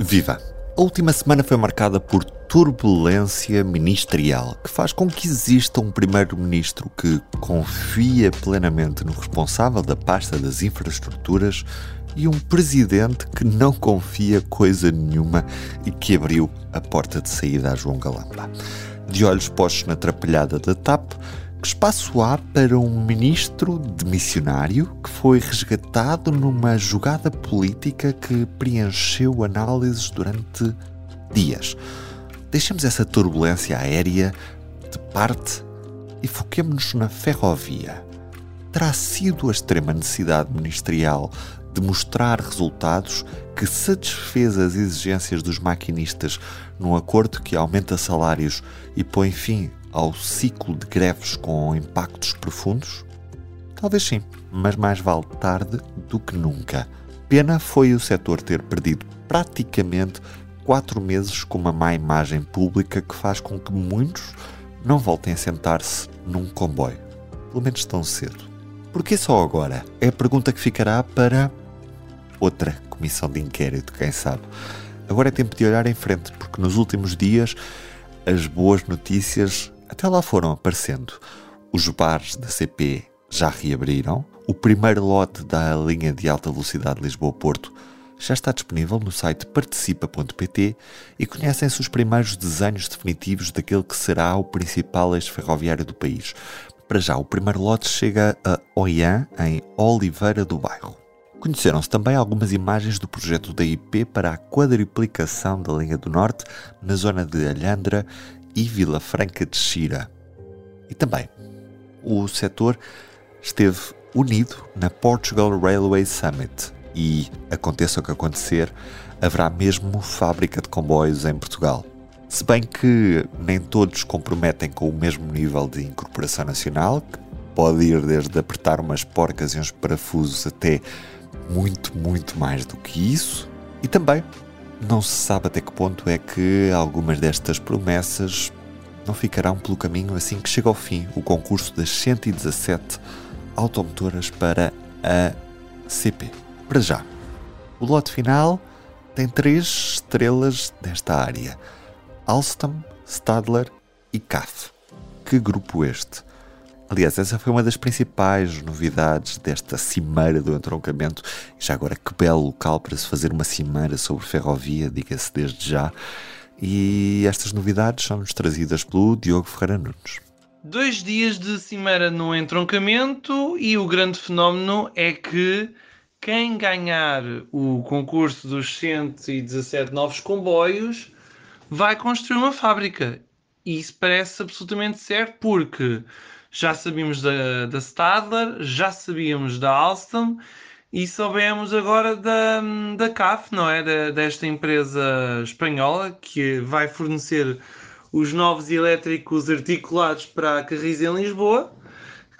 Viva! A última semana foi marcada por turbulência ministerial, que faz com que exista um primeiro-ministro que confia plenamente no responsável da pasta das infraestruturas e um presidente que não confia coisa nenhuma e que abriu a porta de saída a João Galamba. De olhos postos na atrapalhada da TAP, que espaço há para um ministro demissionário que foi resgatado numa jogada política que preencheu análises durante dias? Deixemos essa turbulência aérea de parte e foquemos-nos na ferrovia. Terá sido a extrema necessidade ministerial de mostrar resultados que satisfez as exigências dos maquinistas num acordo que aumenta salários e põe fim ao ciclo de greves com impactos profundos? Talvez sim, mas mais vale tarde do que nunca. Pena foi o setor ter perdido praticamente quatro meses com uma má imagem pública que faz com que muitos não voltem a sentar-se num comboio. Pelo menos tão cedo. Por que só agora? É a pergunta que ficará para outra comissão de inquérito, quem sabe. Agora é tempo de olhar em frente, porque nos últimos dias as boas notícias até lá foram aparecendo. Os bares da CP já reabriram. O primeiro lote da linha de alta velocidade Lisboa-Porto já está disponível no site participa.pt e conhecem-se os primeiros desenhos definitivos daquele que será o principal eixo ferroviário do país. Para já, o primeiro lote chega a Oiã, em Oliveira do Bairro. Conheceram-se também algumas imagens do projeto da IP para a quadriplicação da linha do Norte na zona de Alhandra e Vila Franca de Xira. E também o setor esteve unido na Portugal Railway Summit e, aconteça o que acontecer, haverá mesmo fábrica de comboios em Portugal. Se bem que nem todos comprometem com o mesmo nível de incorporação nacional, que pode ir desde apertar umas porcas e uns parafusos até muito, muito mais do que isso, e também não se sabe até que ponto é que algumas destas promessas não ficarão pelo caminho assim que chega ao fim o concurso das 117 automotoras para a CP. Para já, o lote final tem três estrelas desta área: Alstom, Stadler e CAF. Que grupo este? Aliás, essa foi uma das principais novidades desta cimeira do entroncamento. Já agora, que belo local para se fazer uma cimeira sobre ferrovia, diga-se desde já. E estas novidades são-nos trazidas pelo Diogo Ferreira Nunes. Dois dias de cimeira no entroncamento e o grande fenómeno é que quem ganhar o concurso dos 117 novos comboios vai construir uma fábrica. E isso parece absolutamente certo porque já sabíamos da, da Stadler, já sabíamos da Alstom e soubemos agora da, da CAF, não é? Da, desta empresa espanhola que vai fornecer os novos elétricos articulados para a Carris em Lisboa,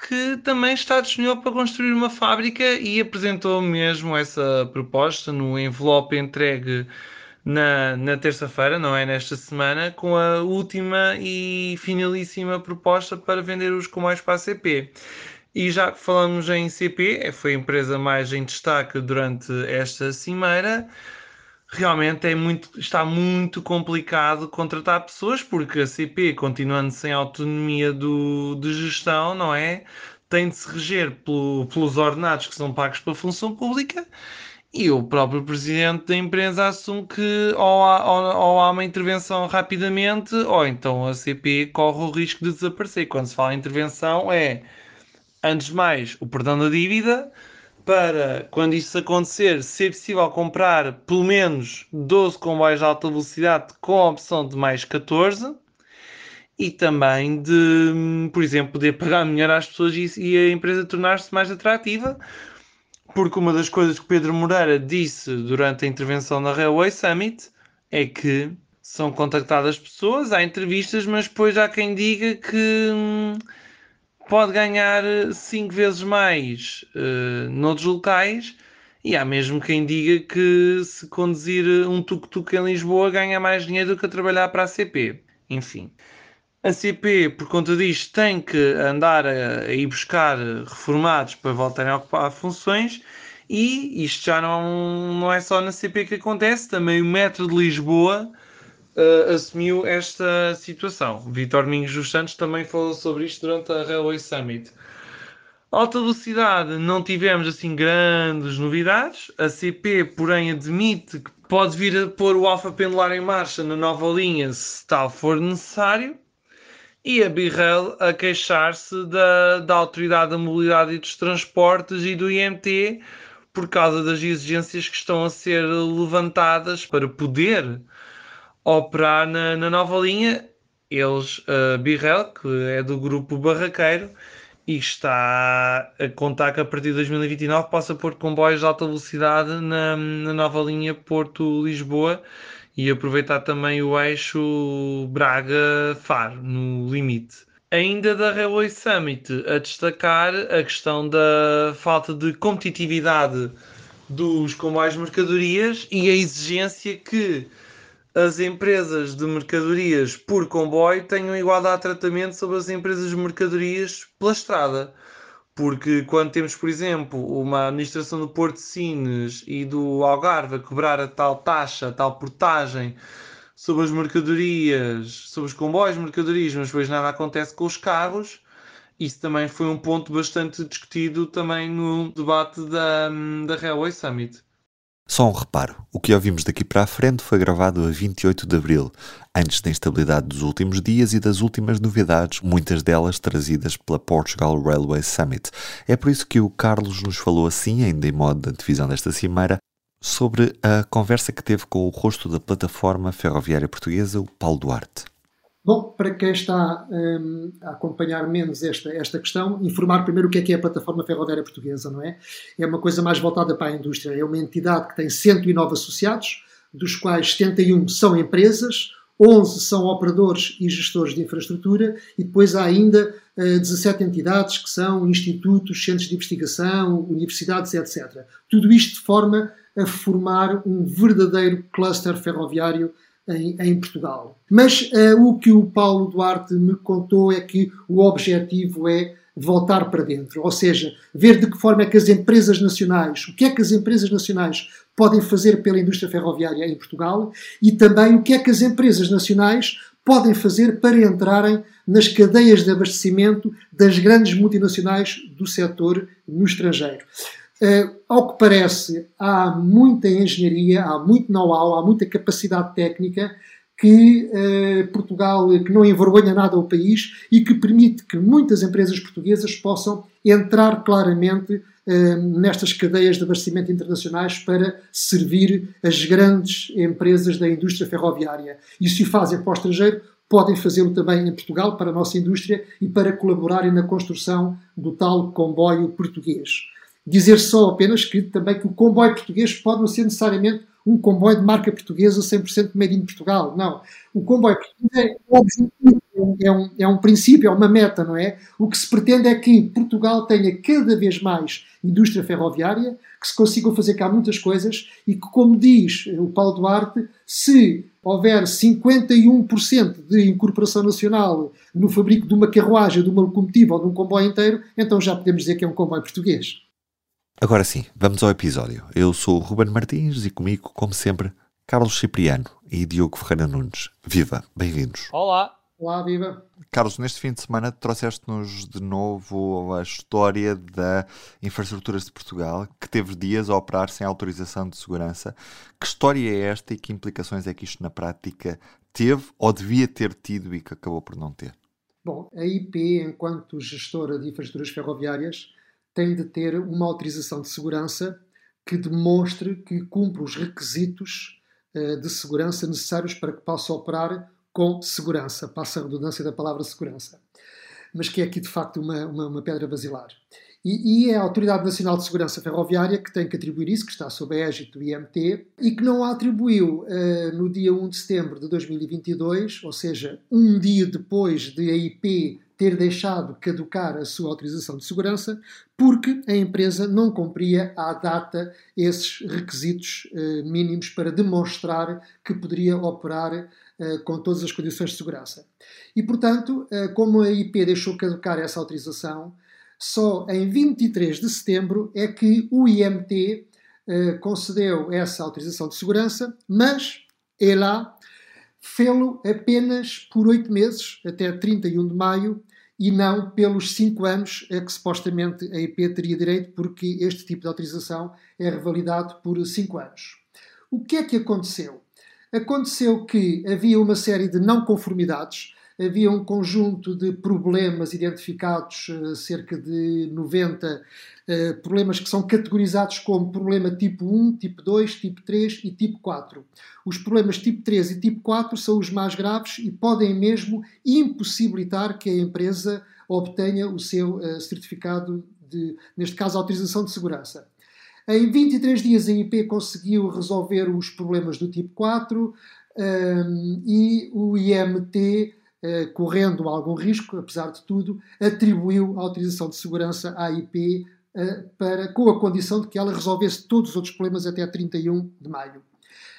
que também está disponível para construir uma fábrica e apresentou mesmo essa proposta no envelope entregue na, na terça-feira, não é? Nesta semana, com a última e finalíssima proposta para vender os comboios para a CP. E já que falamos em CP, é, foi a empresa mais em destaque durante esta cimeira. Realmente é muito, está muito complicado contratar pessoas porque a CP, continuando sem autonomia do, de gestão, não é? Tem de se reger pelo, pelos ordenados que são pagos pela função pública e o próprio presidente da empresa assume que ou há, ou, ou há, uma intervenção rapidamente, ou então a CP corre o risco de desaparecer. Quando se fala em intervenção, é, antes de mais, o perdão da dívida, para, quando isso acontecer, ser possível comprar pelo menos 12 comboios de alta velocidade com a opção de mais 14 e também de, por exemplo, poder pagar melhor às pessoas e, e a empresa tornar-se mais atrativa porque uma das coisas que Pedro Moreira disse durante a intervenção na Railway Summit é que são contactadas pessoas, há entrevistas, mas depois há quem diga que hum, pode ganhar cinco vezes mais uh, noutros locais e há mesmo quem diga que se conduzir um tuk-tuk em Lisboa ganha mais dinheiro do que a trabalhar para a CP. Enfim. A CP, por conta disto, tem que andar a, ir buscar reformados para voltarem a ocupar funções E isto já não, não é só na CP que acontece, também o Metro de Lisboa uh, assumiu esta situação. Vitor Domingos dos Santos também falou sobre isto durante a Railway Summit. Alta velocidade, não tivemos assim grandes novidades. A CP, porém, admite que pode vir a pôr o Alfa Pendular em marcha na nova linha se tal for necessário. E a Birrell a queixar-se da, da Autoridade da Mobilidade e dos Transportes e do IMT por causa das exigências que estão a ser levantadas para poder operar na, na nova linha. Eles, a Birrell, que é do grupo Barraqueiro, e está a contar que a partir de 2029 possa pôr comboios de alta velocidade na, na nova linha Porto-Lisboa e aproveitar também o eixo Braga-Faro no limite. Ainda da Railway Summit, a destacar a questão da falta de competitividade dos comboios de mercadorias e a exigência que as empresas de mercadorias por comboio tenham igualdade de tratamento sobre as empresas de mercadorias pela estrada. Porque quando temos, por exemplo, uma administração do Porto de Sines e do Algarve a cobrar a tal taxa, a tal portagem sobre as mercadorias, sobre os comboios de mercadorias, mas depois nada acontece com os carros, isso também foi um ponto bastante discutido também no debate da, da Railway Summit. Só um reparo: o que ouvimos daqui para a frente foi gravado a 28 de abril, antes da instabilidade dos últimos dias e das últimas novidades, muitas delas trazidas pela Portugal Railway Summit. É por isso que o Carlos nos falou assim, ainda em modo da divisão desta cimeira, sobre a conversa que teve com o rosto da plataforma ferroviária portuguesa, o Paulo Duarte. Bom, para quem está um, a acompanhar menos esta, esta questão, informar primeiro o que é que é a plataforma ferroviária portuguesa, não é? É uma coisa mais voltada para a indústria. É uma entidade que tem 109 associados, dos quais 71 são empresas, 11 são operadores e gestores de infraestrutura, e depois há ainda uh, 17 entidades que são institutos, centros de investigação, universidades, etc. Tudo isto de forma a formar um verdadeiro cluster ferroviário em, em Portugal. Mas uh, o que o Paulo Duarte me contou é que o objetivo é voltar para dentro, ou seja, ver de que forma é que as empresas nacionais, o que é que as empresas nacionais podem fazer pela indústria ferroviária em Portugal e também o que é que as empresas nacionais podem fazer para entrarem nas cadeias de abastecimento das grandes multinacionais do setor no estrangeiro. Uh, ao que parece, há muita engenharia, há muito know-how, há muita capacidade técnica que uh, Portugal, que não envergonha nada o país e que permite que muitas empresas portuguesas possam entrar claramente uh, nestas cadeias de abastecimento internacionais para servir as grandes empresas da indústria ferroviária. E se o fazem para o estrangeiro, podem fazê-lo também em Portugal para a nossa indústria e para colaborarem na construção do tal comboio português dizer só apenas que também que o comboio português pode não ser necessariamente um comboio de marca portuguesa 100% made in Portugal. Não. O comboio português é, é, um, é um princípio, é uma meta, não é? O que se pretende é que Portugal tenha cada vez mais indústria ferroviária, que se consigam fazer cá muitas coisas e que, como diz o Paulo Duarte, se houver 51% de incorporação nacional no fabrico de uma carruagem, de uma locomotiva ou de um comboio inteiro, então já podemos dizer que é um comboio português. Agora sim, vamos ao episódio. Eu sou o Ruben Martins e comigo, como sempre, Carlos Cipriano e Diogo Ferreira Nunes. Viva, bem-vindos. Olá. Olá, viva. Carlos, neste fim de semana trouxeste-nos de novo a história da Infraestruturas de Portugal, que teve dias a operar sem autorização de segurança. Que história é esta e que implicações é que isto na prática teve ou devia ter tido e que acabou por não ter? Bom, a IP, enquanto gestora de infraestruturas ferroviárias, tem de ter uma autorização de segurança que demonstre que cumpre os requisitos uh, de segurança necessários para que possa operar com segurança. Passa a redundância da palavra segurança. Mas que é aqui de facto uma, uma, uma pedra basilar. E, e, é a Autoridade Nacional de Segurança Ferroviária que tem que atribuir isso, que está sob a égide do IMT, e que não a atribuiu uh, no dia 1 de setembro de 2022, ou seja, um dia depois de a IP ter deixado caducar a sua autorização de segurança, porque a empresa não cumpria à data esses requisitos uh, mínimos para demonstrar que poderia operar uh, com todas as condições de segurança. E, portanto, uh, como a IP deixou caducar essa autorização, Só em 23 de setembro é que o IMT eh, concedeu essa autorização de segurança, mas é lá fê-lo apenas por oito meses, até 31 de maio, e não pelos cinco anos a que supostamente a IP teria direito, porque este tipo de autorização é revalidado por cinco anos. O que é que aconteceu? Aconteceu que havia uma série de não conformidades, havia um conjunto de problemas identificados, eh, cerca de 90 eh, problemas que são categorizados como problema tipo 1, tipo 2, tipo 3 e tipo 4. Os problemas tipo 3 e tipo 4 são os mais graves e podem mesmo impossibilitar que a empresa obtenha o seu eh, certificado de, neste caso, autorização de segurança. Em 23 dias a IP conseguiu resolver os problemas do tipo 4 um, e o IMT correndo algum risco, apesar de tudo, atribuiu a autorização de segurança à IP eh, para, com a condição de que ela resolvesse todos os outros problemas até 31 de maio.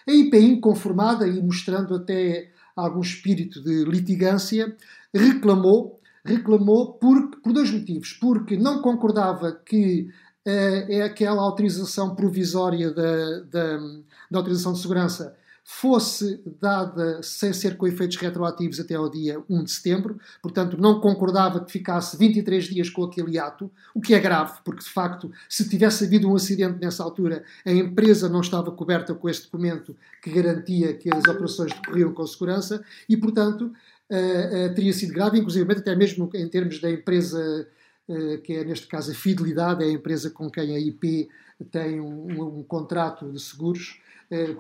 A IP, inconformada e mostrando até algum espírito de litigância, reclamou, reclamou por, por dois motivos. Porque não concordava que uh, é aquela autorização provisória da, da, da autorização de segurança fosse dada sem ser com efeitos retroativos até ao dia 1 de setembro, portanto não concordava que ficasse 23 dias com aquele ato, o que é grave, porque de facto, se tivesse havido um acidente nessa altura, a empresa não estava coberta com este documento que garantia que as operações decorriam com segurança e, portanto, uh, uh, teria sido grave, inclusive até mesmo em termos da empresa, uh, que é neste caso a Fidelidade, é a empresa com quem a IP tem um, um, um contrato de seguros,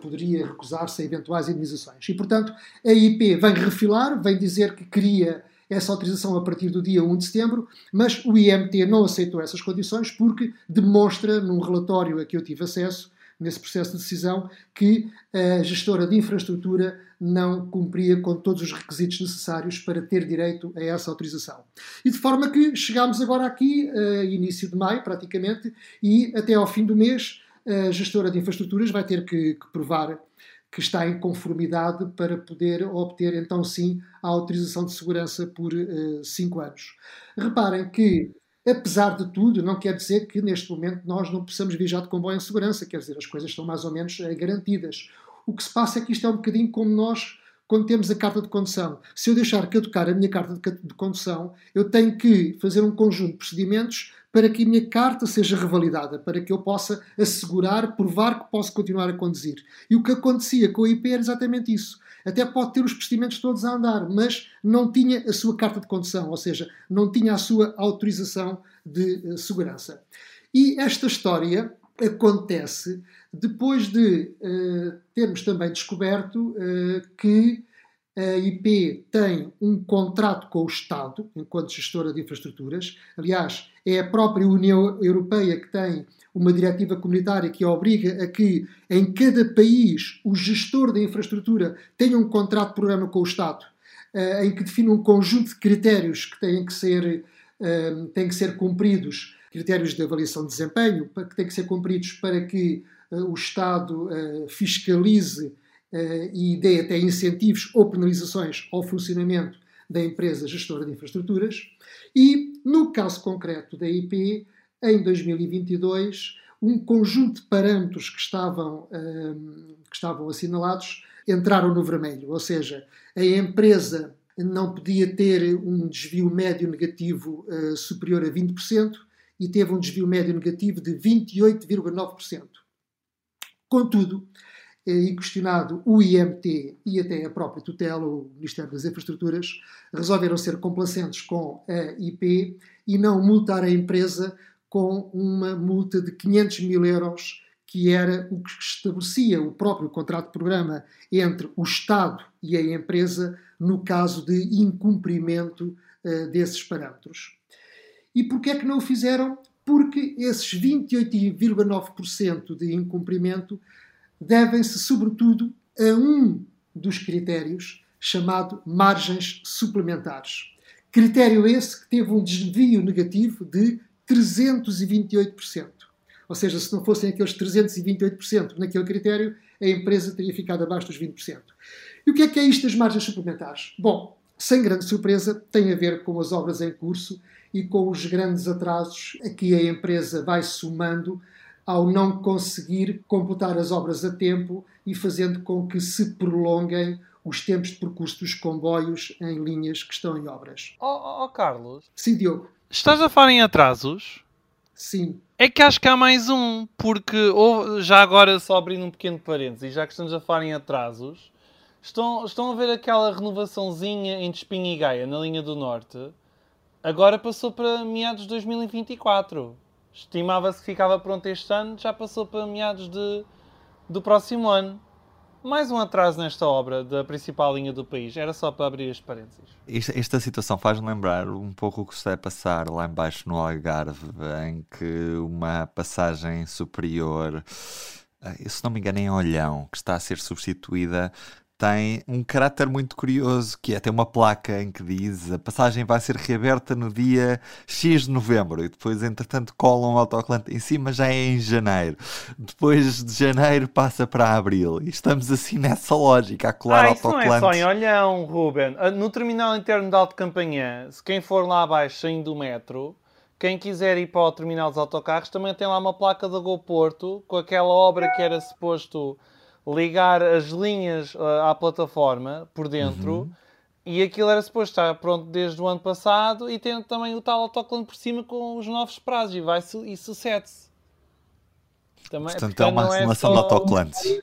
poderia recusar-se a eventuais indenizações. E, portanto, a IP vem refilar, vem dizer que queria essa autorização a partir do dia 1 de setembro, mas o IMT não aceitou essas condições porque demonstra, num relatório a que eu tive acesso, nesse processo de decisão, que a gestora de infraestrutura não cumpria com todos os requisitos necessários para ter direito a essa autorização. E de forma que chegámos agora aqui, a início de maio, praticamente, e até ao fim do mês a gestora de infraestruturas vai ter que, que provar que está em conformidade para poder obter, então sim, a autorização de segurança por 5 uh, anos. Reparem que, apesar de tudo, não quer dizer que neste momento nós não possamos viajar de comboio em segurança, quer dizer, as coisas estão mais ou menos uh, garantidas. O que se passa é que isto é um bocadinho como nós quando temos a carta de condução. Se eu deixar caducar a minha carta de condução, eu tenho que fazer um conjunto de procedimentos para que a minha carta seja revalidada, para que eu possa assegurar, provar que posso continuar a conduzir. E o que acontecia com a IP era exatamente isso. Até pode ter os procedimentos todos a andar, mas não tinha a sua carta de condução, ou seja, não tinha a sua autorização de uh, segurança. E esta história acontece depois de uh, termos também descoberto uh, que a IP tem um contrato com o Estado, enquanto gestora de infraestruturas. Aliás, é a própria União Europeia que tem uma diretiva comunitária que obriga a que em cada país o gestor da infraestrutura tenha um contrato de programa com o Estado, eh, em que define um conjunto de critérios que têm que ser, eh, têm que ser cumpridos, critérios de avaliação de desempenho, que têm que ser cumpridos para que eh, o Estado fiscalize e dê até incentivos ou penalizações ao funcionamento da empresa gestora de infraestruturas. E, no caso concreto da IP, em 2022, um conjunto de parâmetros que estavam, uh, que estavam assinalados entraram no vermelho, ou seja, a empresa não podia ter um desvio médio negativo uh, superior a 20% e teve um desvio médio negativo de 28,9%. Contudo, e questionado o IMT e até a própria tutela, o Ministério das Infraestruturas, resolveram ser complacentes com a IP e não multar a empresa com uma multa de 500 mil euros, que era o que estabelecia o próprio contrato de programa entre o Estado e a empresa no caso de incumprimento uh, desses parâmetros. E porquê é que não o fizeram? Porque esses 28,9% de incumprimento devem-se, sobretudo, a um dos critérios chamado margens suplementares. Critério esse que teve um desvio negativo de 328%. Ou seja, se não fossem aqueles 328% naquele critério, a empresa teria ficado abaixo dos 20%. E o que é que é isto das margens suplementares? Bom, sem grande surpresa, tem a ver com as obras em curso e com os grandes atrasos a que a empresa vai somando ao não conseguir completar as obras a tempo e fazendo com que se prolonguem os tempos de percurso dos comboios em linhas que estão em obras. Ó oh, oh, Carlos. Sim, Diogo. Estás a falar em atrasos? Sim. É que acho que há mais um, porque ou, já agora só abrindo um pequeno parênteses, já que estamos a falar em atrasos, estão, estão a ver aquela renovaçãozinha entre Espinha e Gaia na linha do Norte? Agora passou para meados de 2024. Estimava-se que ficava pronto este ano, já passou para meados de, do próximo ano. Mais um atraso nesta obra da principal linha do país. Era só para abrir as parênteses. Esta, esta situação faz-me lembrar um pouco o que está a passar lá embaixo no Algarve, em que uma passagem superior, eh, se não me engano, em Olhão, que está a ser substituída tem um caráter muito curioso, que é ter uma placa em que diz a passagem vai ser reaberta no dia X de novembro e depois, entretanto, colam um autocolante em cima, já é em janeiro. Depois de janeiro passa para abril e estamos assim nessa lógica, a colar ah, autocolantes. Isso não é só em Olhão, Ruben. Ah, no terminal interno de Alto Campanhã, se quem for lá abaixo saindo do metro, quem quiser ir para o terminal dos autocarros também tem lá uma placa da GoPorto com aquela obra que era suposto ligar as linhas uh, à plataforma por dentro. Uhum. E aquilo era suposto estar pronto desde o ano passado e tendo também o tal autocolante por cima com os novos prazos e, vai e sucede-se. Portanto, é uma simulação é só... de autocolantes.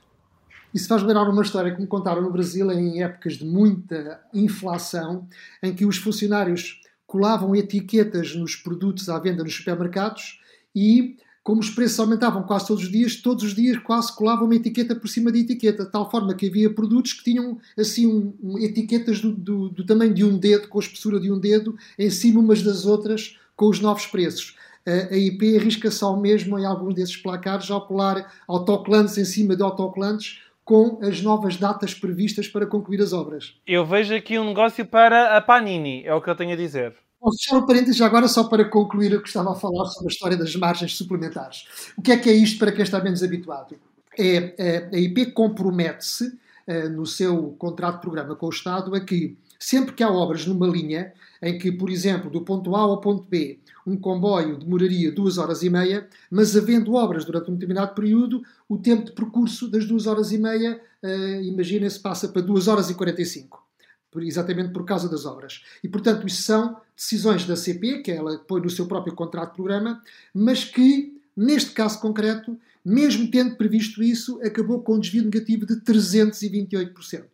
Isso faz lembrar uma história que me contaram no Brasil em épocas de muita inflação, em que os funcionários colavam etiquetas nos produtos à venda nos supermercados e como os preços aumentavam quase todos os dias, todos os dias quase colava uma etiqueta por cima de etiqueta, de tal forma que havia produtos que tinham assim um, um, etiquetas do, do, do, tamanho de um dedo, com a espessura de um dedo, em cima umas das outras, com os novos preços. A, IP arrisca-se ao mesmo em alguns desses placares ao colar autocolantes em cima de autocolantes com as novas datas previstas para concluir as obras. Eu vejo aqui um negócio para a Panini, é o que eu tenho a dizer. Parênteses agora só para concluir o que estava a falar sobre a história das margens suplementares. O que é que é isto para quem está menos habituado? É, é a IP compromete-se é, no seu contrato de programa com o Estado a que sempre que há obras numa linha em que, por exemplo, do ponto A ao ponto B, um comboio demoraria duas horas e meia, mas havendo obras durante um determinado período, o tempo de percurso das duas horas e meia, uh, imaginem-se, passa para duas horas e 45 exatamente por causa das obras. E, portanto, isso são decisões da CP, que ela põe no seu próprio contrato de programa, mas que, neste caso concreto, mesmo tendo previsto isso, acabou com um desvio negativo de 328%.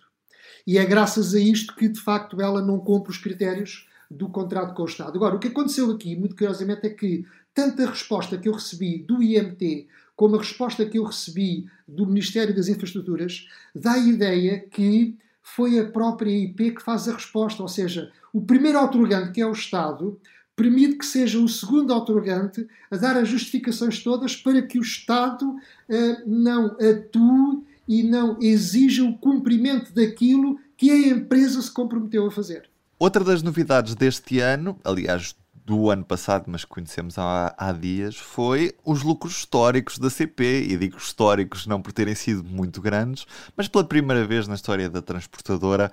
E é graças a isto que, de facto, ela não cumpre os critérios do contrato com o Estado. Agora, o que aconteceu aqui, muito curiosamente, é que tanto a resposta que eu recebi do IMT como a resposta que eu recebi do Ministério das Infraestruturas dá a ideia que foi a própria IP que faz a resposta, ou seja, o primeiro otorgante, que é o Estado, permite que seja o segundo otorgante a dar as justificações todas para que o Estado eh, não atue e não exija o cumprimento daquilo que a empresa se comprometeu a fazer. Outra das novidades deste ano, aliás, do ano passado, mas que conhecemos há, há dias, foi os lucros históricos da CP. E digo históricos não por terem sido muito grandes, mas pela primeira vez na história da transportadora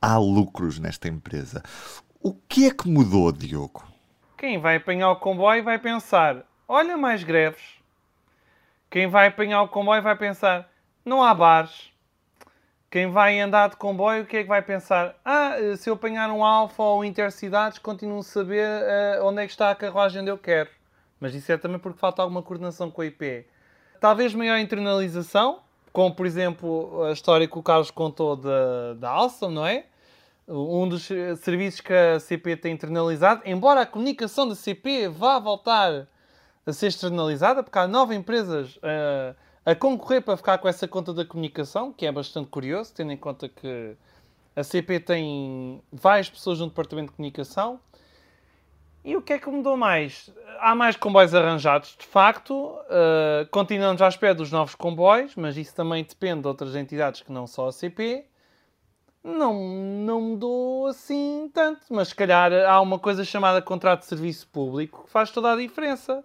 há lucros nesta empresa. O que é que mudou, Diogo? Quem vai apanhar o comboio vai pensar: olha, mais greves. Quem vai apanhar o comboio vai pensar: não há bares. Quem vai andar de comboio, o que é que vai pensar? Ah, se eu apanhar um Alfa ou um Intercidades, continuo a saber uh, onde é que está a carruagem onde eu quero. Mas isso é também porque falta alguma coordenação com a IP. Talvez maior internalização, como por exemplo a história que o Carlos contou da, da Alstom, não é? Um dos serviços que a CP tem internalizado, embora a comunicação da CP vá voltar a ser externalizada, porque há nove empresas. Uh, a concorrer para ficar com essa conta da comunicação, que é bastante curioso, tendo em conta que a CP tem várias pessoas no departamento de comunicação. E o que é que mudou mais? Há mais comboios arranjados, de facto. Uh, continuamos à espera dos novos comboios, mas isso também depende de outras entidades que não só a CP. Não, não mudou assim tanto, mas se calhar há uma coisa chamada contrato de serviço público que faz toda a diferença.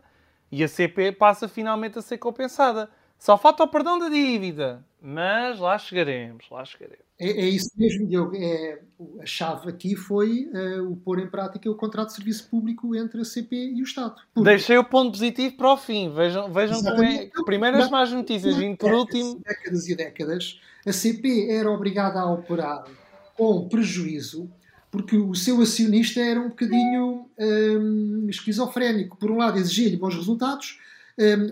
E a CP passa finalmente a ser compensada. Só falta o perdão da dívida. Mas lá chegaremos, lá chegaremos. É, é isso mesmo, Diogo. É, a chave aqui foi uh, o pôr em prática o contrato de serviço público entre a CP e o Estado. Porque... Deixei o ponto positivo para o fim. Vejam, vejam como é. Primeiro as más notícias, e por último. Décadas e décadas, a CP era obrigada a operar com prejuízo porque o seu acionista era um bocadinho um, esquizofrénico. Por um lado, exigia-lhe bons resultados,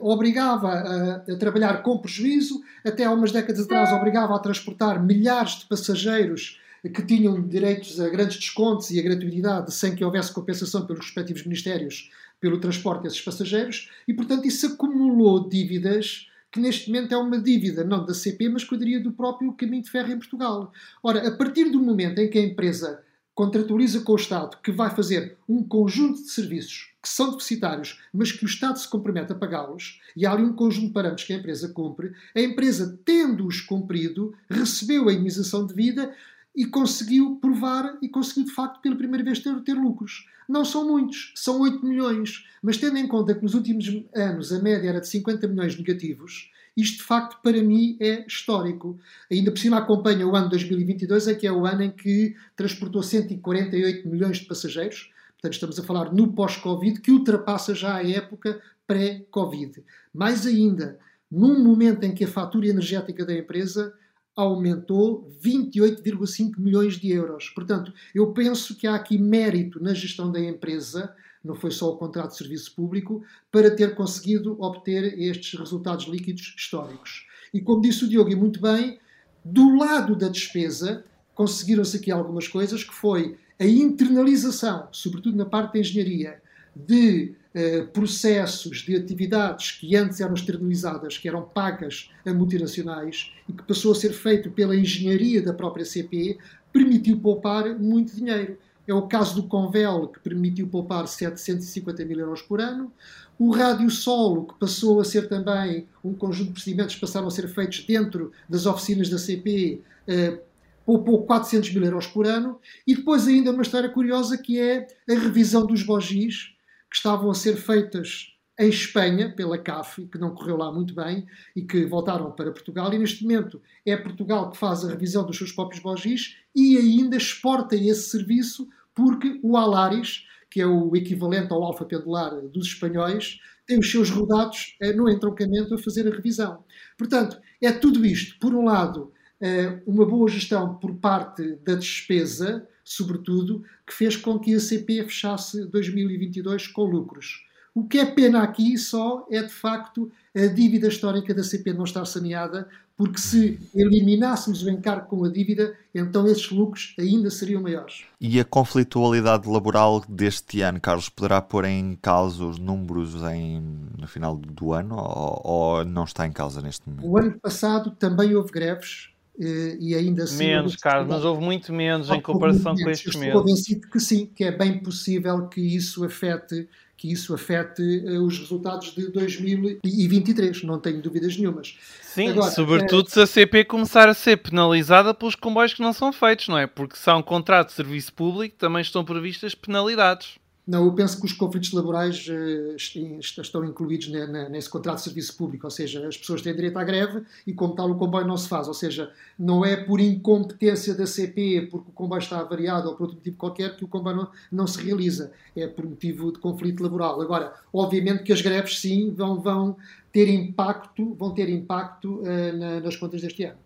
obrigava a, a, trabalhar com prejuízo, até há umas décadas atrás obrigava a transportar milhares de passageiros que tinham direitos a grandes descontos e a gratuidade sem que houvesse compensação pelos respectivos ministérios pelo transporte desses passageiros e, portanto, isso acumulou dívidas que neste momento é uma dívida, não da CP, mas que eu diria do próprio caminho de ferro em Portugal. Ora, a partir do momento em que a empresa contratualiza com o Estado que vai fazer um conjunto de serviços que são deficitários, mas que o Estado se compromete a pagá-los, e há ali um conjunto de parâmetros que a empresa cumpre, a empresa, tendo-os cumprido, recebeu a indemnização de vida e conseguiu provar e conseguiu de facto pela primeira vez ter, ter lucros. Não são muitos, são 8 milhões, mas tendo em conta que nos últimos anos a média era de 50 milhões negativos, isto, de facto, para mim é histórico. Ainda por cima acompanha o ano 2022, é que é o ano em que transportou 148 milhões de passageiros. Portanto, estamos a falar no pós-Covid, que ultrapassa já a época pré-Covid. Mais ainda, num momento em que a fatura energética da empresa aumentou 28,5 milhões de euros. Portanto, eu penso que há aqui mérito na gestão da empresa não foi só o contrato de serviço público, para ter conseguido obter estes resultados líquidos históricos. E como disse o Diogo, e muito bem, do lado da despesa, conseguiram-se aqui algumas coisas, que foi a internalização, sobretudo na parte da engenharia, de eh, processos, de atividades que antes eram externalizadas, que eram pagas a multinacionais e que passou a ser feito pela engenharia da própria CP, permitiu poupar muito dinheiro. É o caso do Convel, que permitiu poupar 750 mil euros por ano. O Rádio Solo, que passou a ser também um conjunto de procedimentos que passaram a ser feitos dentro das oficinas da CP, eh, poupou 400 mil euros por ano. E depois ainda uma história curiosa que é a revisão dos bogis, que estavam a ser feitas em Espanha, pela CAF, que não correu lá muito bem, e que voltaram para Portugal. E neste momento é Portugal que faz a revisão dos seus próprios bogis e ainda exporta esse serviço porque o Alaris, que é o equivalente ao alfa pendular dos espanhóis, tem os seus rodados eh, no entroncamento a fazer a revisão. Portanto, é tudo isto. Por um lado, eh, uma boa gestão por parte da despesa, sobretudo, que fez com que a CP fechasse 2022 com lucros. O que é pena aqui só é, de facto, a dívida histórica da CP não estar saneada, porque se eliminássemos o encargo com a dívida, então esses lucros ainda seriam maiores. E a conflitualidade laboral deste ano, Carlos, poderá pôr em causa os números em, no final do ano ou, ou não está em causa neste momento? O ano passado também houve greves eh, e ainda assim. Menos, Carlos, mas houve muito menos em comparação com estes meses. Estou convencido que sim, que é bem possível que isso afete que isso afete uh, os resultados de 2023, não tenho dúvidas nenhumas. Sim, Agora, sobretudo é... se a CP começar a ser penalizada pelos comboios que não são feitos, não é? Porque se há um contrato de serviço público, também estão previstas penalidades. Não, eu penso que os conflitos laborais uh, estão incluídos nesse contrato de serviço público, ou seja, as pessoas têm direito à greve e, como tal, o comboio não se faz. Ou seja, não é por incompetência da CP, porque o comboio está avariado ou por outro motivo qualquer, que o comboio não, não se realiza. É por motivo de conflito laboral. Agora, obviamente que as greves, sim, vão, vão ter impacto, vão ter impacto uh, na, nas contas deste ano.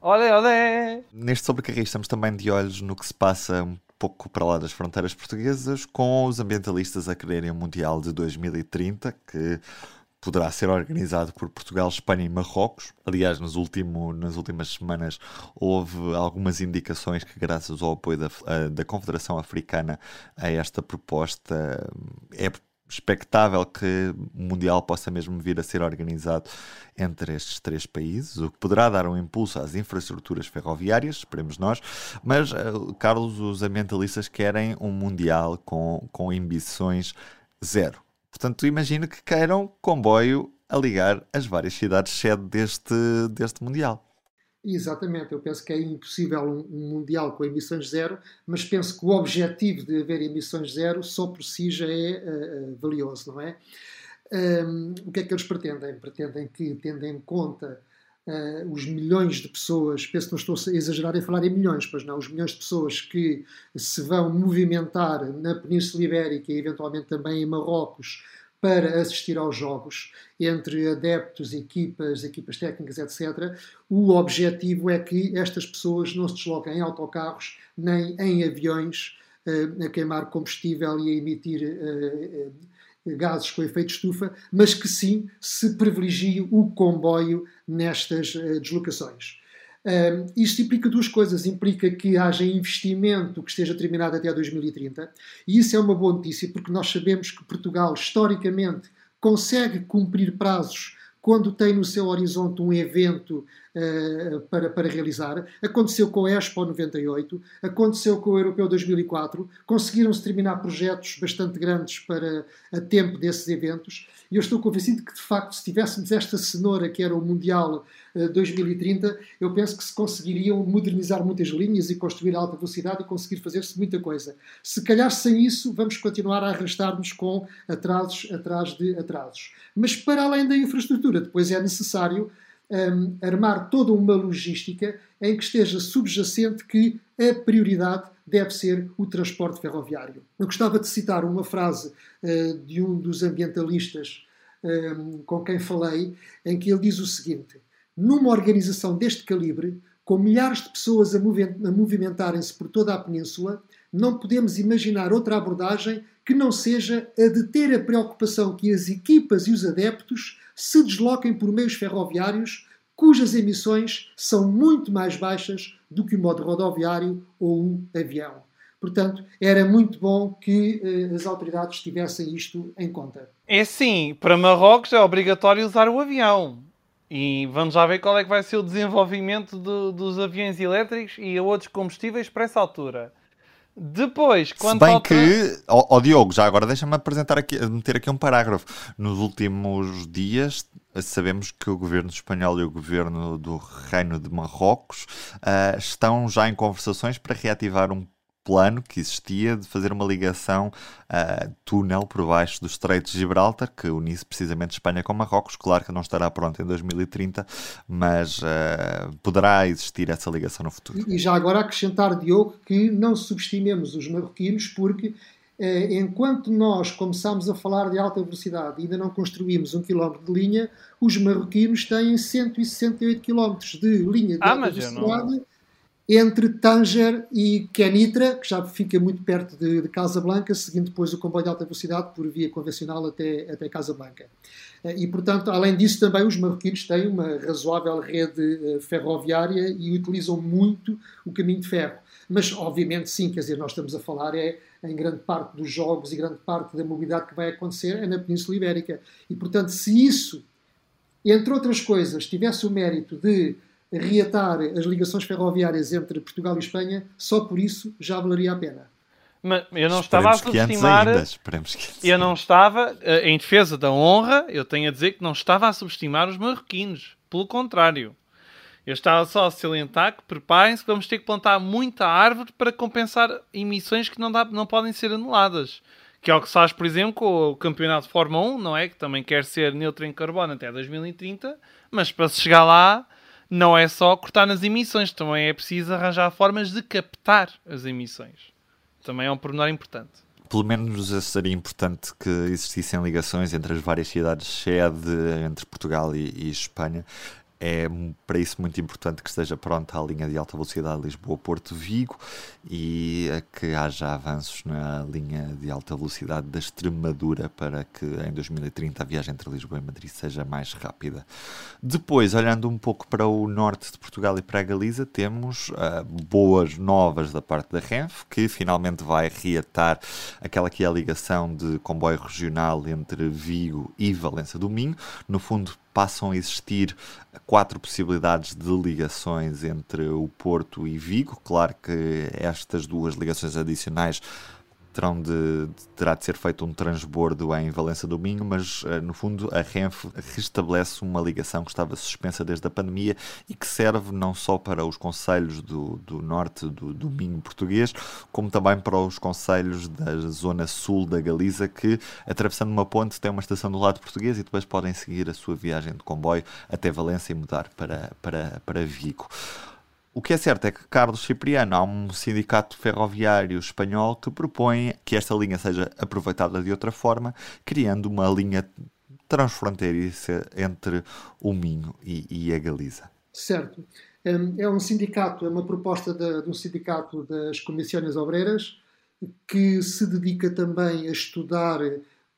Olé, olé! Neste sobrecarril estamos também de olhos no que se passa pouco para lá das fronteiras portuguesas, com os ambientalistas a quererem o Mundial de 2030, que poderá ser organizado por Portugal, Espanha e Marrocos. Aliás, nos último, nas últimas semanas houve algumas indicações que, graças ao apoio da, da Confederação Africana a esta proposta, é expectável que o Mundial possa mesmo vir a ser organizado entre estes três países, o que poderá dar um impulso às infraestruturas ferroviárias, esperemos nós, mas, eh, Carlos, os ambientalistas querem um Mundial com, com ambições zero. Portanto, imagino que queiram comboio a ligar as várias cidades sede deste, deste Mundial. Exatamente, eu penso que é impossível um, um, mundial com emissões zero, mas penso que o objetivo de haver emissões zero só por si já é uh, valioso, não é? Um, o que é que eles pretendem? Pretendem que, tendo em conta uh, os milhões de pessoas, penso que não estou a exagerar em falar em milhões, pois não, os milhões de pessoas que se vão movimentar na Península Ibérica e eventualmente também em Marrocos para assistir aos jogos, entre adeptos, equipas, equipas técnicas, etc. O objetivo é que estas pessoas não se desloquem em autocarros nem em aviões uh, a queimar combustível e a emitir uh, gases com efeito estufa, mas que sim se privilegie o comboio nestas uh, deslocações. Uh, isto implica duas coisas. Implica que haja investimento que esteja terminado até 2030, e isso é uma boa notícia, porque nós sabemos que Portugal, historicamente, consegue cumprir prazos quando tem no seu horizonte um evento para, para realizar. Aconteceu com a Expo 98, aconteceu com o Europeu 2004, conseguiram-se terminar projetos bastante grandes para a tempo desses eventos, e eu estou convencido que, de facto, se tivéssemos esta cenoura que era o Mundial 2030, eh, eu penso que se conseguiriam modernizar muitas linhas e construir alta velocidade e conseguir fazer-se muita coisa. Se calhar sem isso, vamos continuar a arrastar-nos com atrasos atrás de atrasos. Mas para além da infraestrutura, depois é necessário um, armar toda uma logística em que esteja subjacente que a prioridade deve ser o transporte ferroviário. Eu gostava de citar uma frase uh, de um dos ambientalistas um, com quem falei, em que ele diz o seguinte: numa organização deste calibre, com milhares de pessoas a, movimentarem-se por toda a península, não podemos imaginar outra abordagem que não seja a de ter a preocupação que as equipas e os adeptos se desloquem por meios ferroviários cujas emissões são muito mais baixas do que o modo rodoviário ou o avião. Portanto, era muito bom que eh, as autoridades tivessem isto em conta. É sim, para Marrocos é obrigatório usar o avião. E vamos já ver qual é que vai ser o desenvolvimento do, dos aviões elétricos e outros combustíveis para essa altura. Depois, quando Se bem falta... que, ó, Diogo, já agora deixa-me apresentar aqui, meter aqui um parágrafo. Nos últimos dias sabemos que o governo espanhol e o governo do Reino de Marrocos uh, estão já em conversações para reativar um plano que existia de fazer uma ligação uh, túnel por baixo do Estreito de Gibraltar, que unisse precisamente Espanha com Marrocos. Claro que não estará pronto em 2030, mas uh, poderá existir essa ligação no futuro. E já agora acrescentar, Diogo, que não subestimemos os marroquinos, porque eh, enquanto nós começamos a falar de alta velocidade e ainda não construímos um quilómetro de linha, os marroquinos têm 168 quilómetros de linha de ah, alta velocidade. Não entre Tanger e Kenitra, que já fica muito perto de, de Casablanca, seguindo depois o comboio de alta velocidade por via convencional até, até Casablanca. Eh, e, portanto, além disso, também os marroquinos têm uma razoável rede eh, ferroviária e utilizam muito o caminho de ferro. Mas, obviamente, sim, quer dizer, nós estamos a falar é em grande parte dos jogos e grande parte da mobilidade que vai acontecer é na Península Ibérica. E, portanto, se isso, entre outras coisas, tivesse o mérito de reatar as ligações ferroviárias entre Portugal e Espanha, só por isso já valeria a pena. Mas eu não estava a subestimar. Eu não estava, eh, em defesa da honra, eu tenho a dizer que não estava a subestimar os marroquinos. Pelo contrário. Eu estava só a salientar que preparem-se que vamos ter que plantar muita árvore para compensar emissões que não, dá, não podem ser anuladas. Que é o que se faz, por exemplo, com o campeonato de Fórmula 1, não é? Que também quer ser neutro em carbono até 2030, mas para se chegar lá não é só cortar nas emissões, também é preciso arranjar formas de captar as emissões. Também é um pormenor importante. Pelo menos seria importante que existissem ligações entre as várias cidades sede entre Portugal e, e Espanha é para isso muito importante que esteja pronta a linha de alta velocidade Lisboa-Porto-Vigo e que haja avanços na linha de alta velocidade da Extremadura para que em 2030 a viagem entre Lisboa e Madrid seja mais rápida. Depois, olhando um pouco para o norte de Portugal e para a Galiza, temos uh, boas novas da parte da Renfe, que finalmente vai reatar aquela que é a ligação de comboio regional entre Vigo e Valença do Minho. No fundo, passam a existir quatro possibilidades de ligações entre o Porto e Vigo. Claro que estas duas ligações adicionais terão de, terá de ser feito um transbordo em Valença do Minho, mas uh, no fundo a Renfe restabelece uma ligação que estava suspensa desde a pandemia e que serve não só para os conselhos do, do norte do, do Minho português, como também para os conselhos da zona sul da Galiza, que atravessando uma ponte tem uma estação do lado português e depois podem seguir a sua viagem de comboio até Valença e mudar para, para, para Vigo. O que é certo é que Carlos Cipriano há um sindicato ferroviário espanhol que propõe que esta linha seja aproveitada de outra forma, criando uma linha transfronteiriça entre o Minho e, e a Galiza. Certo. É um sindicato, é uma proposta de, de um sindicato das comissões obreiras que se dedica também a estudar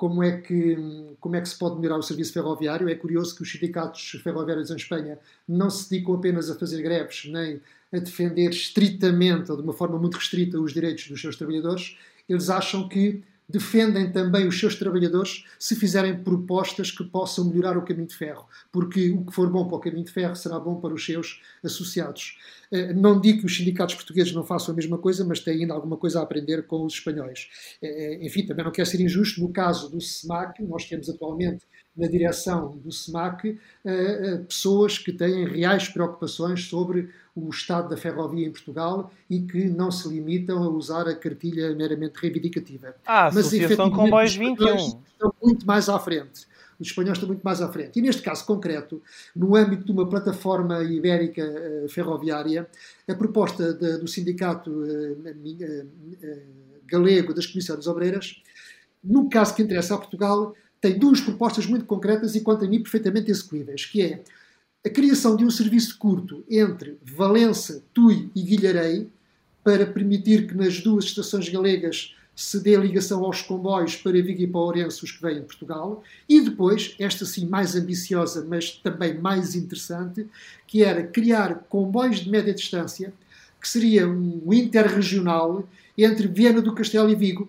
como é que como é que se pode melhorar o serviço ferroviário. É curioso que os sindicatos ferroviários em Espanha não se dedicam apenas a fazer greves, nem a defender estritamente ou de uma forma muito restrita os direitos dos seus trabalhadores. Eles acham que defendem também os seus trabalhadores se fizerem propostas que possam melhorar o caminho de ferro, porque o que for bom para o caminho de ferro será bom para os seus associados. Eh, não digo que os sindicatos portugueses não façam a mesma coisa, mas têm ainda alguma coisa a aprender com os espanhóis. Eh, eh, enfim, também não quero ser injusto, no caso do SEMAC, nós temos atualmente na direção do SEMAC pessoas que têm reais preocupações sobre o estado da ferrovia em Portugal e que não se limitam a usar a cartilha meramente reivindicativa. Ah, Mas, Associação Comboios 21. Estão muito mais à frente. Os espanhóis estão muito mais à frente. E neste caso concreto, no âmbito de uma plataforma ibérica uh, ferroviária, a proposta de, do Sindicato uh, uh, Galego das Comissões Obreiras, no caso que interessa a Portugal, tem duas propostas muito concretas e, quanto a mim, perfeitamente execuíveis, que é a criação de um serviço curto entre Valença, Tui e Guilharei, para permitir que nas duas estações galegas se dê ligação aos comboios para Vigo e para Ourense, os que vêm de Portugal, e depois, esta sim mais ambiciosa, mas também mais interessante, que era criar comboios de média distância, que seria um interregional entre Viena do Castelo e Vigo,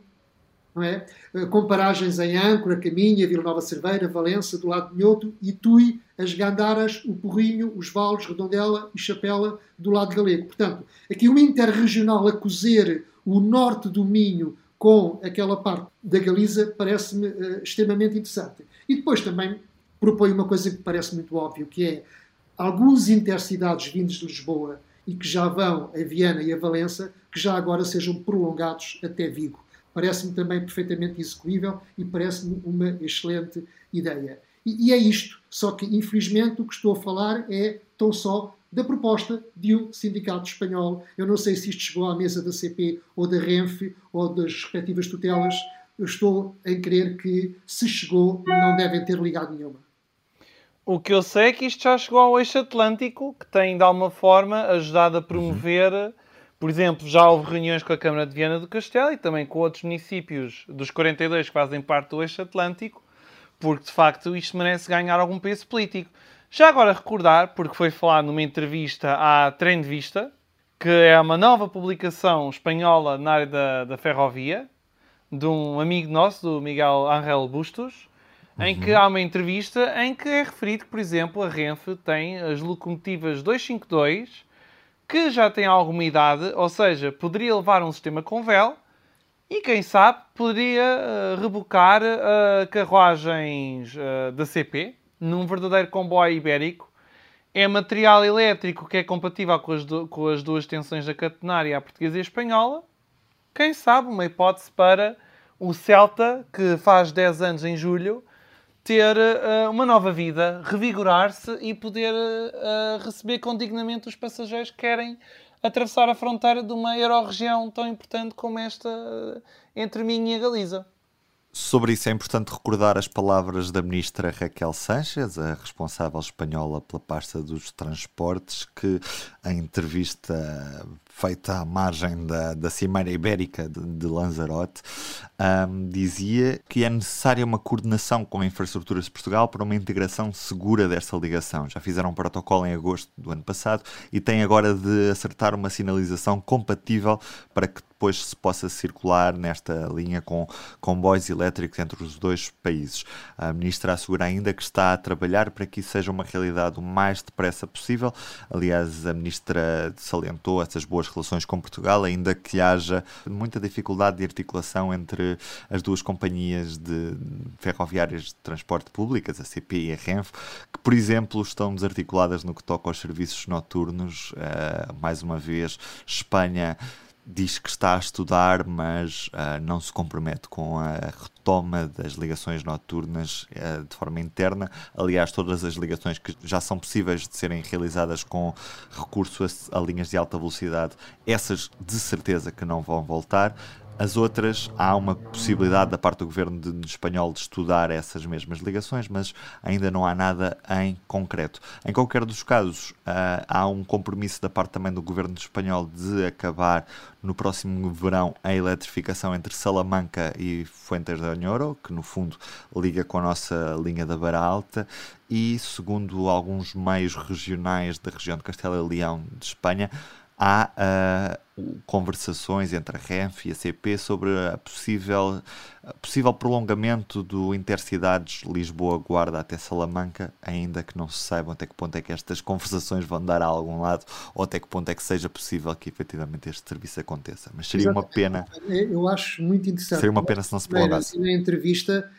não é? Eh, em Âncora, Caminha, Vila Nova Cerveira, Valença, do lado de Minhoto, e Tui, as Gandaras, o Porrinho, os Vales, Redondela e Chapela, do lado galego. Portanto, aqui o interregional a cozer o norte do Minho com aquela parte da Galiza parece-me uh, extremamente interessante. E depois também propõe uma coisa que parece muito óbvio, que é alguns intercidades vindos de Lisboa e que já vão a Viana e a Valença, que já agora sejam prolongados até Vigo parece-me também perfeitamente execuível e parece-me uma excelente ideia. E, e, é isto, só que infelizmente o que estou a falar é tão só da proposta de um sindicato espanhol. Eu não sei se isto chegou à mesa da CP ou da Renfe ou das respectivas tutelas. Eu estou em crer que, se chegou, não devem ter ligado nenhuma. O que eu sei é que isto já chegou ao eixo atlântico, que tem de alguma forma ajudado a promover por exemplo, já houve reuniões com a Câmara de Viana do Castelo e também com outros municípios dos 42 que fazem parte do eixo atlântico, porque de facto isto merece ganhar algum peso político. Já agora recordar, porque foi falado numa entrevista à Trem de Vista, que é uma nova publicação espanhola na área da, da ferrovia, de um amigo nosso, do Miguel Angel Bustos, uhum. em que há uma entrevista em que é referido que, por exemplo, a Renfe tem as locomotivas 252 que já tem alguma idade, ou seja, poderia levar um sistema com véu e, quem sabe, poderia uh, rebocar uh, carruagens uh, da CP num verdadeiro comboio ibérico. É material elétrico que é compatível com as, com as duas tensões da catenária, a portuguesa e a espanhola. Quem sabe, uma hipótese para o Celta, que faz 10 anos em julho, ter uh, uma nova vida, revigorar-se e poder uh, receber com dignamente os passageiros que querem atravessar a fronteira de uma euro-região tão importante como esta uh, entre mim e a Galiza. Sobre isso é importante recordar as palavras da ministra Raquel Sanches, a responsável espanhola pela pasta dos transportes, que em entrevista feita à margem da, da Cimeira Ibérica de, de Lanzarote, um, dizia que é necessária uma coordenação com a infraestruturas de Portugal para uma integração segura desta ligação. Já fizeram um protocolo em agosto do ano passado e têm agora de acertar uma sinalização compatível para que depois se possa circular nesta linha com comboios elétricos entre os dois países. A ministra assegura ainda que está a trabalhar para que isso seja uma realidade o mais depressa possível. Aliás, a ministra salientou essas boas relações com Portugal, ainda que haja muita dificuldade de articulação entre as duas companhias de ferroviárias de transporte públicas, a CP e a Renfe, que, por exemplo, estão desarticuladas no que toca aos serviços noturnos. Uh, mais uma vez, Espanha diz que está a estudar, mas uh, não se compromete com a retoma das ligações noturnas uh, de forma interna. Aliás, todas as ligações que já são possíveis de serem realizadas com recurso a, a linhas de alta velocidade, essas de certeza que não vão voltar. As outras, há uma possibilidade da parte do governo de, de espanhol de estudar essas mesmas ligações, mas ainda não há nada em concreto. Em qualquer dos casos, uh, há um compromisso da parte também do governo espanhol de acabar no próximo verão a eletrificação entre Salamanca e Fuentes de Oñoro, que no fundo liga com a nossa linha da Beira Alta, e segundo alguns meios regionais da região de Castela e Leão de Espanha, há uh, conversações entre a RENF e a CP sobre a possível, a possível prolongamento do Intercidades Lisboa-Guarda até Salamanca, ainda que não se saiba até que ponto é que estas conversações vão dar a algum lado ou até que ponto é que seja possível que efetivamente este serviço aconteça. Mas seria uma pena. Eu acho muito interessante. Seria uma pena se não se prolongasse. Na entrevista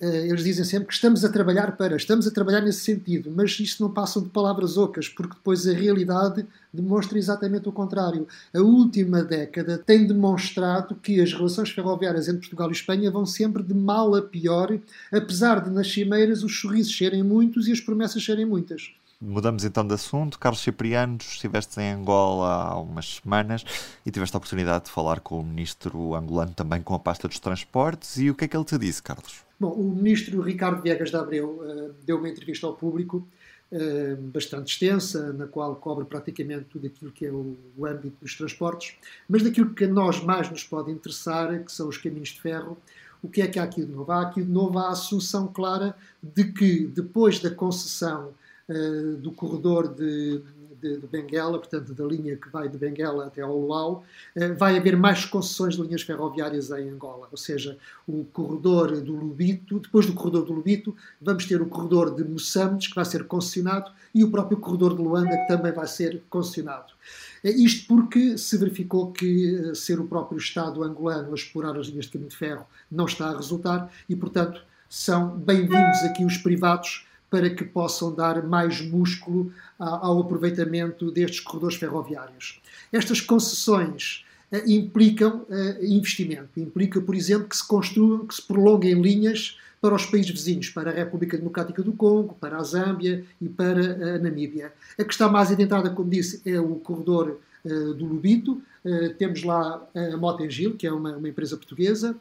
eles dizem sempre que estamos a trabalhar para, estamos a trabalhar nesse sentido, mas isto não passa de palavras ocas, porque depois a realidade demonstra exatamente o contrário. A última década tem demonstrado que as relações ferroviárias entre Portugal e Espanha vão sempre de mal a pior, apesar de nas cimeiras os sorrisos serem muitos e as promessas serem muitas. Mudamos então de assunto. Carlos Cipriano, estiveste em Angola há umas semanas e tiveste a oportunidade de falar com o ministro angolano também com a pasta dos transportes. E o que é que ele te disse, Carlos? Bom, o ministro Ricardo Viegas de Abreu uh, deu uma entrevista ao público uh, bastante extensa, na qual cobre praticamente tudo aquilo que é o, o âmbito dos transportes, mas daquilo que a nós mais nos pode interessar, que são os caminhos de ferro, o que é que há aqui de novo? Há aqui de novo a assunção clara de que depois da concessão uh, do corredor de, de, de, Benguela, portanto da linha que vai de Benguela até ao Luau, uh, vai haver mais concessões de linhas ferroviárias em Angola, ou seja, o corredor do Lubito, depois do corredor do Lubito, vamos ter o corredor de Moçambique, que vai ser concessionado, e o próprio corredor de Luanda, que também vai ser concessionado. Eh, isto porque se verificou que ser o próprio Estado angolano a explorar as linhas de caminho de ferro não está a resultar e, portanto, são bem-vindos aqui os privados para que possam dar mais músculo ao aproveitamento destes corredores ferroviários. Estas concessões eh, implicam eh, investimento, implica, por exemplo, que se construam, que se prolonguem linhas para os países vizinhos, para a República Democrática do Congo, para a Zâmbia e para a Namíbia. A que está mais adentrada, como disse, é o corredor do Lubito. Temos lá a Motengil, que é uma, uma empresa portuguesa.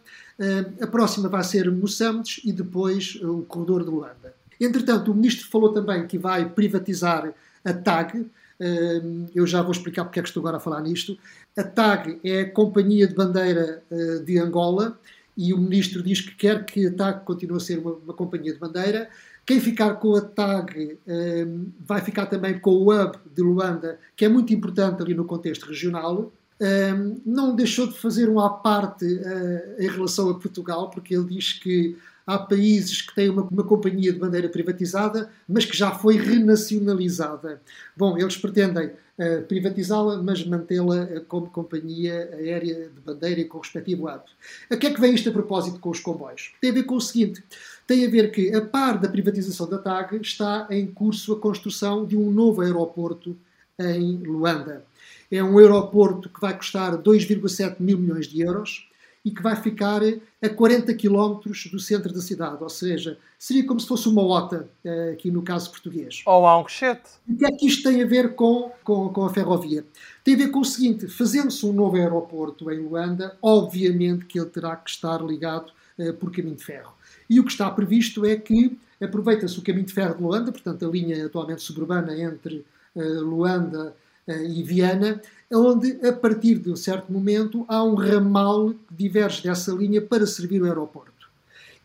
A próxima vai ser Moçambique e depois o corredor de Luanda. Entretanto, o ministro falou também que vai privatizar a TAG. Hum, eu já vou explicar porque é que estou agora a falar nisto. A TAG é a Companhia de Bandeira eh, de Angola e o ministro diz que quer que a TAG continue a ser uma, uma companhia de bandeira. Quem ficar com a TAG um, vai ficar também com o hub de Luanda, que é muito importante ali no contexto regional. Um, não deixou de fazer um à parte uh, em relação a Portugal, porque ele diz que há países que têm uma, uma, companhia de bandeira privatizada, mas que já foi renacionalizada. Bom, eles pretendem uh, privatizá-la, mas mantê-la uh, como companhia aérea de bandeira e com o respectivo ato. A que é que vem isto a propósito com os comboios? Tem a ver com o seguinte: tem a ver que, a par da privatização da TAG, está em curso a construção de um novo aeroporto em Luanda. É um aeroporto que vai custar 2,7 mil milhões de euros e que vai ficar a 40 km do centro da cidade, ou seja, seria como se fosse uma OTA, eh, aqui no caso português. Ou há um cochete. O que é que isto tem a ver com, com, com a ferrovia? Tem a ver com o seguinte, fazendo-se um novo aeroporto em Luanda, obviamente que ele terá que estar ligado uh, por caminho de ferro. E o que está previsto é que aproveita-se o caminho de ferro de Luanda, portanto a linha atualmente suburbana entre Luanda uh, e Viana, onde, a partir de um certo momento, há um ramal que diverge dessa linha para servir o aeroporto.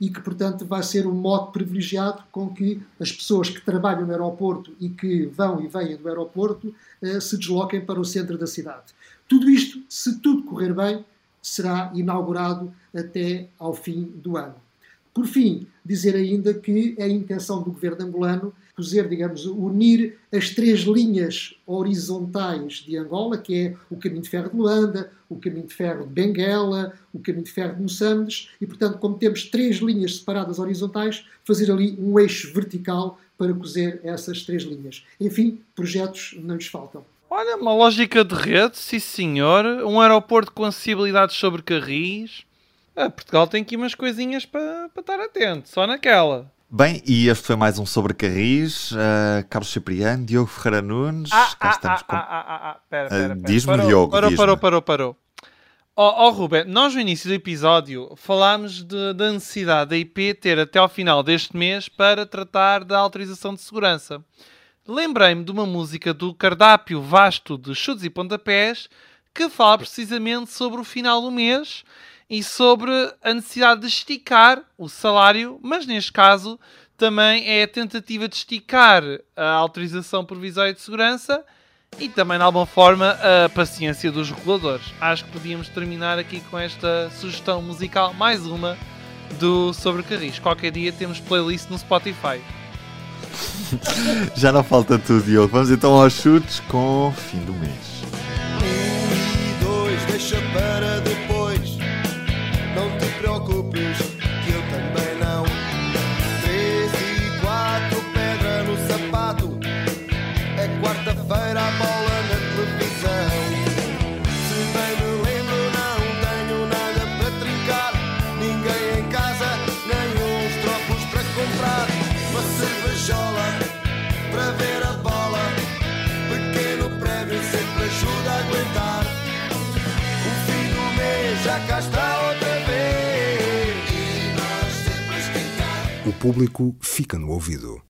E que, portanto, vai ser um modo privilegiado com que as pessoas que trabalham no aeroporto e que vão e vêm do aeroporto eh, se desloquem para o centro da cidade. Tudo isto, se tudo correr bem, será inaugurado até ao fim do ano. Por fim, dizer ainda que é a intenção do governo angolano fazer, digamos, unir as três linhas horizontais de Angola, que é o caminho de ferro de Luanda, o caminho de ferro de Benguela, o caminho de ferro de Moçambique, e, portanto, como temos três linhas separadas horizontais, fazer ali um eixo vertical para cozer essas três linhas. Enfim, projetos não lhes faltam. Olha, uma lógica de rede, sim senhor. Um aeroporto com acessibilidade sobre carris. Ah, Portugal tem aqui umas coisinhas para, estar atento, só naquela. Bem, e este foi mais um sobre Carris. Uh, Carlos Cipriano, Diogo Ferreira Nunes. Ah, cá ah, estamos ah, com... ah, ah, ah, ah, pera, pera, pera. Uh, diz-me, Diogo. Parou, diz parou, parou, parou. Ó oh, oh, Ruben, nós no início do episódio falámos de, da necessidade da IP ter até ao final deste mês para tratar da autorização de segurança. Lembrei-me de uma música do cardápio vasto de chutes e pontapés que fala precisamente sobre o final do mês e sobre a necessidade de esticar o salário, mas neste caso também é a tentativa de esticar a autorização provisória de segurança e também, de alguma forma, a paciência dos reguladores. Acho que podíamos terminar aqui com esta sugestão musical, mais uma, do Sobre Carris. Qualquer dia temos playlist no Spotify. Já não falta tudo, Diogo. Vamos então aos chutes com fim do mês. Um e dois, deixa para público fica no ouvido.